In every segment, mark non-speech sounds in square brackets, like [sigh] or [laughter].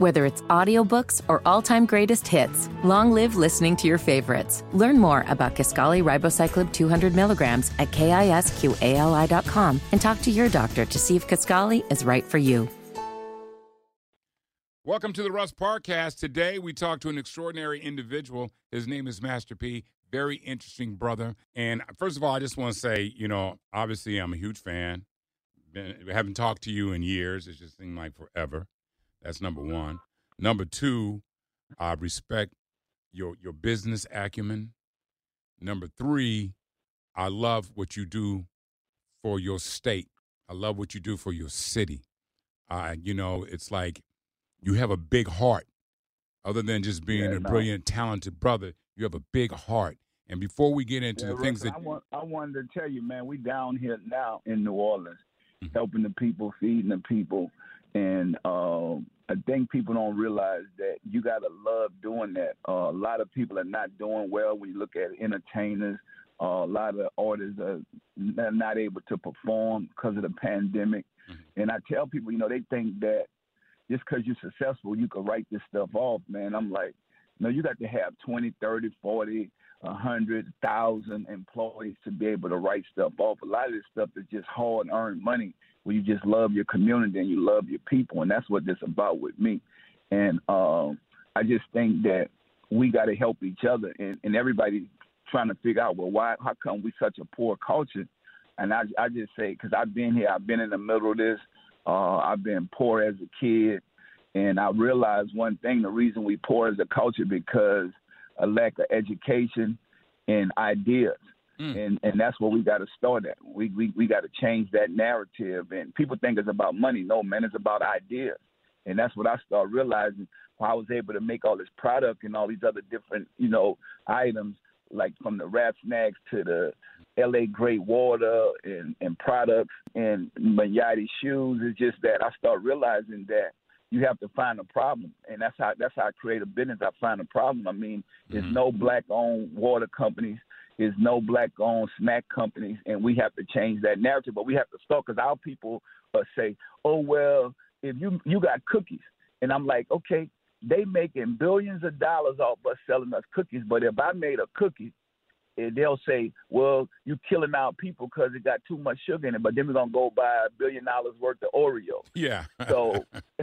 Whether it's audiobooks or all-time greatest hits, long live listening to your favorites. Learn more about Kisqali Ribociclib 200 milligrams at kisqali.com and talk to your doctor to see if Kisqali is right for you. Welcome to the Russ Parcast. Today we talk to an extraordinary individual. His name is Master P. Very interesting brother. And first of all, I just want to say, you know, obviously I'm a huge fan. Been, haven't talked to you in years. It just seemed like forever. That's number one. Number two, I respect your your business acumen. Number three, I love what you do for your state. I love what you do for your city. Uh, you know, it's like you have a big heart. Other than just being Yeah, a no. brilliant, talented brother, you have a big heart. And before we get into Yeah, the things that I, want, I wanted to tell you, man, we down here now in New Orleans, Mhm. helping the people, feeding the people, and um, I think people don't realize that you got to love doing that. Uh, a lot of people are not doing well when you look at entertainers. Uh, a lot of artists are not able to perform because of the pandemic. Mhm. And I tell people, you know, they think that just because you're successful, you can write this stuff off, man. I'm like, no, you got to have 20, 30, 40, a hundred thousand employees to be able to write stuff off. A lot of this stuff is just hard earned money where you just love your community and you love your people, and that's what this about with me. And um, I just think that we got to help each other, and, and everybody trying to figure out well, why? How come we such a poor culture? And I, I just say because I've been here, I've been in the middle of this. Uh, I've been poor as a kid, and I realized one thing: the reason we poor as a culture because a lack of education and ideas. Mm. And and that's where we got to start at. We we we got to change that narrative. And people think it's about money. No, man, it's about ideas. And that's what I started realizing. When I was able to make all this product and all these other different, you know, items, like from the rap snacks to the L.A. Great Water and and products and Mayati shoes. It's just that I start realizing that you have to find a problem, and that's how that's how I create a business. I find a problem. I mean, there's Mhm. no black-owned water companies. There's no black-owned snack companies, and we have to change that narrative. But we have to start because our people uh, say, "Oh well, if you you got cookies," and I'm like, "Okay, they making billions of dollars off us selling us cookies, but if I made a cookie." And they'll say, "Well, you're killing out people because it got too much sugar in it." But then we're gonna go buy a billion dollars worth of Oreo. yeah. So [laughs] [laughs]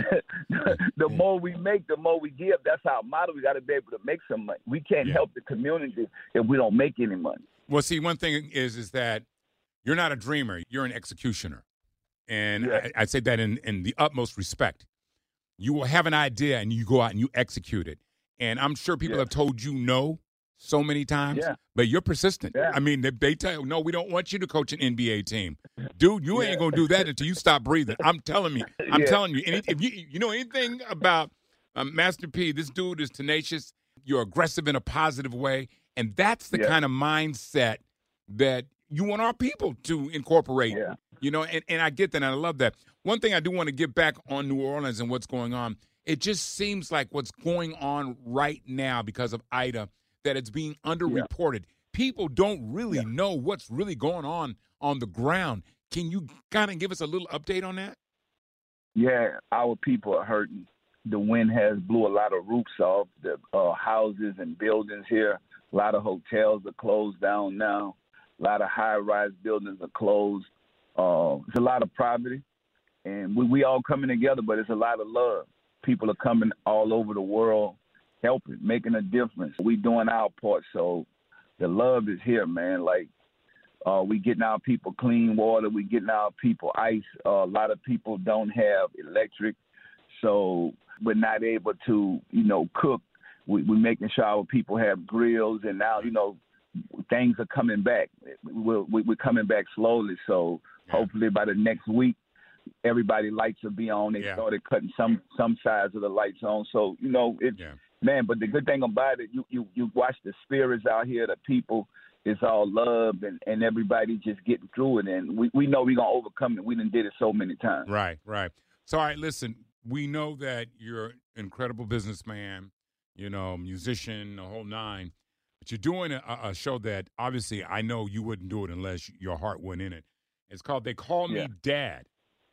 the more we make, the more we give. That's our model. We got to be able to make some money. We can't Yeah. help the community if we don't make any money. Well, see, one thing is is that you're not a dreamer; you're an executioner, and Yeah. I, I say that in in the utmost respect. You will have an idea, and you go out and you execute it. And I'm sure people Yeah. have told you no so many times, Yeah. but you're persistent. Yeah. I mean, they, they tell you, no, we don't want you to coach an NBA team, [laughs] dude. You Yeah. ain't gonna do that until you stop breathing. I'm telling you. [laughs] I'm telling you. Any, if you you know anything about um, Master P, this dude is tenacious. You're aggressive in a positive way, and that's the kind of mindset that you want our people to incorporate. Yeah. You know, and, and I get that, and I love that. One thing I do want to get back on New Orleans and what's going on. It just seems like what's going on right now because of Ida that it's being underreported. People don't really know what's really going on on the ground. Can you kind of give us a little update on that? Yeah, our people are hurting. The wind has blew a lot of roofs off. The uh, houses and buildings here. A lot of hotels are closed down now. A lot of high-rise buildings are closed. Uh, it's a lot of poverty, and we we all coming together, but it's a lot of love. People are coming all over the world, helping, making a difference. We doing our part, so the love is here, man. Like uh, we getting our people clean water. We getting our people ice. Uh, a lot of people don't have electric, so we're not able to, you know, cook. We, we're making sure our people have grills, and now, you know, things are coming back. We're, we're coming back slowly, so Yeah. hopefully by the next week, everybody lights will be on. They Yeah. started cutting some some sides of the lights on, so you know it's Yeah. Man. But the good thing about it, you you you watch the spirits out here, the people. It's all love and, and everybody just getting through it, and we, we know we're gonna overcome it. We done did it so many times. Right, right. So, all right, listen, we know that you're an incredible businessman, you know, musician, the whole nine, but you're doing a, a show that obviously I know you wouldn't do it unless your heart went in it. It's called They Call Me Yeah. Dad.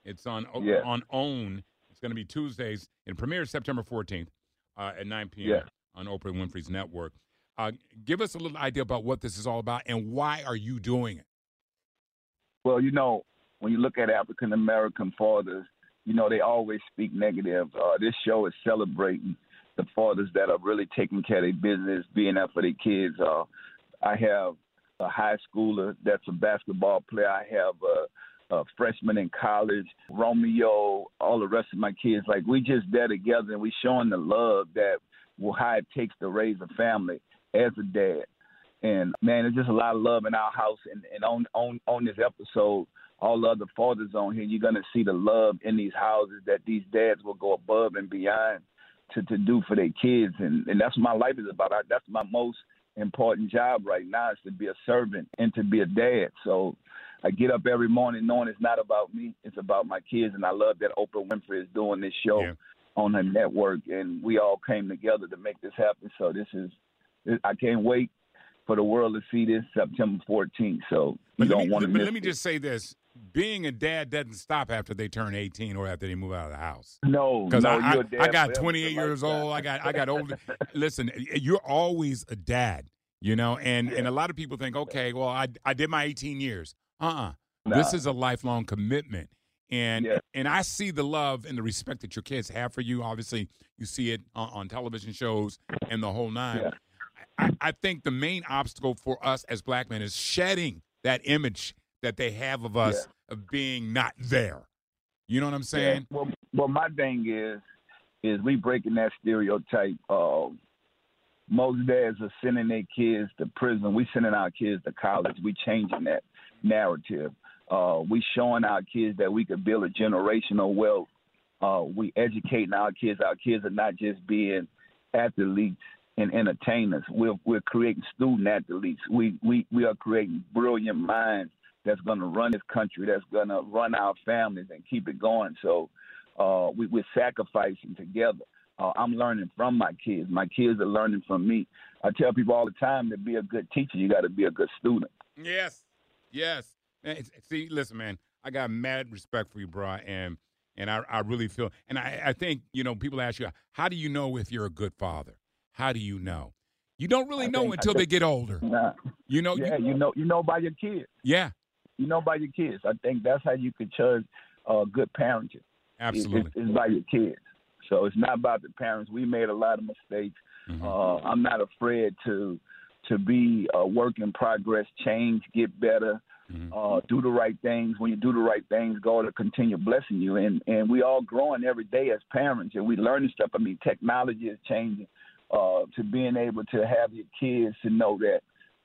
It's on Yeah. on OWN. It's going to be Tuesdays and premieres September 14th uh, at 9 p.m. Yeah. on Oprah Winfrey's network. Uh, give us a little idea about what this is all about and why are you doing it? Well, you know, when you look at African American fathers, you know, they always speak negative. Uh, this show is celebrating the fathers that are really taking care of their business, being there for their kids. Uh, I have a high schooler that's a basketball player. I have a, Uh, a freshman in college, Romeo, all the rest of my kids. Like we just there together and we showing the love that well, how it takes to raise a family as a dad. And man, there's just a lot of love in our house. And, and on on on this episode, all the other fathers on here, you're gonna see the love in these houses that these dads will go above and beyond to to do for their kids. And and that's what my life is about. I, that's my most important job right now is to be a servant and to be a dad. So I get up every morning knowing it's not about me, it's about my kids. And I love that Oprah Winfrey is doing this show Yeah. on her network, and we all came together to make this happen. So this is, I can't wait for the world to see this September 14th. So you But don't me, want to but let me it. just say this. Being a dad doesn't stop after they turn 18 or after they move out of the house. No, Because no, I, I, got 28 like years old. I got I got older. Listen, you're always a dad, you know, and and a lot of people think, okay, well, I I did my 18 years. Uh-uh. This Nah. is a lifelong commitment. And Yeah. and I see the love and the respect that your kids have for you. Obviously, you see it on, on television shows and the whole nine. Yeah. I, I think the main obstacle for us as black men is shedding that image that they have of us of being not there. You know what I'm saying? Yeah. Well, well, my thing is, is we breaking that stereotype. Uh, most dads are sending their kids to prison. We sending our kids to college. We changing that narrative. Uh, we showing our kids that we could build a generational wealth. Uh, we educating our kids. Our kids are not just being athletes and entertainers. We're we're creating student athletes. We we we are creating brilliant minds that's going to run this country. That's going to run our families and keep it going. So uh, we, we're sacrificing together. Uh, I'm learning from my kids. My kids are learning from me. I tell people all the time to be a good teacher, you got to be a good student. Yes, yes. Man, See, listen, man, I got mad respect for you, bro, and and I, I really feel, and I, I think you know, people ask you, how do you know if you're a good father? How do you know? You don't really I know think- until they get older. Nah, You know, yeah, you, you know, you know by your kids. yeah, You know by your kids. I think that's how you can judge uh, good parenting. absolutely. It's, it's by your kids. So it's not about the parents. We made a lot of mistakes. Mhm. Uh, I'm not afraid to to be a work in progress, change, get better, Mhm. uh, do the right things. When you do the right things, God will continue blessing you. And and we all growing every day as parents, and we learning stuff. I mean, technology is changing. Uh, to being able to have your kids to know that,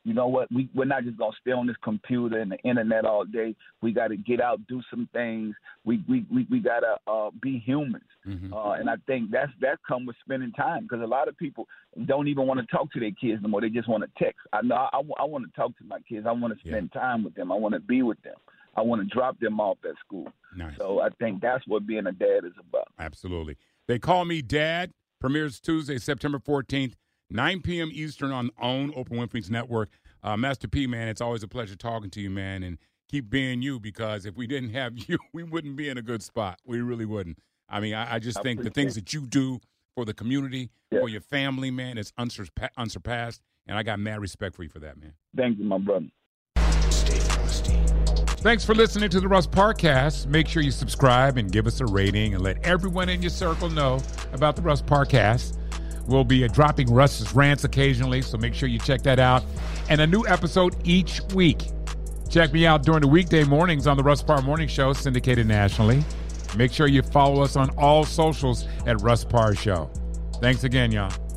you know what, we we're not just gonna stay on this computer and the internet all day. We got to get out, do some things. We we we, we gotta uh, be humans. Mhm. Uh, and I think that's that come with spending time because a lot of people don't even want to talk to their kids no more. They just want to text. I know I, I want to talk to my kids. I want to Yeah. spend time with them. I want to be with them. I want to drop them off at school. Nice. So I think that's what being a dad is about. Absolutely. They Call Me Dad premieres Tuesday, September 14th, 9 p.m. Eastern on OWN, Oprah Winfrey's network. Uh, Master P, man, it's always a pleasure talking to you, man, and keep being you because if we didn't have [laughs] you, we wouldn't be in a good spot. We really wouldn't. I mean, I, I just I think the things that you do for the community, Yeah. for your family, man, is unsurpa- unsurpassed, and I got mad respect for you for that, man. Thank you, my brother. Thanks for listening to the Russ Parcast. Make sure you subscribe and give us a rating and let everyone in your circle know about the Russ Parcast. We'll be dropping Russ's rants occasionally, so make sure you check that out. And a new episode each week. Check me out during the weekday mornings on the Russ Parr Morning Show, syndicated nationally. Make sure you follow us on all socials at Russ Parr Show. Thanks again, y'all.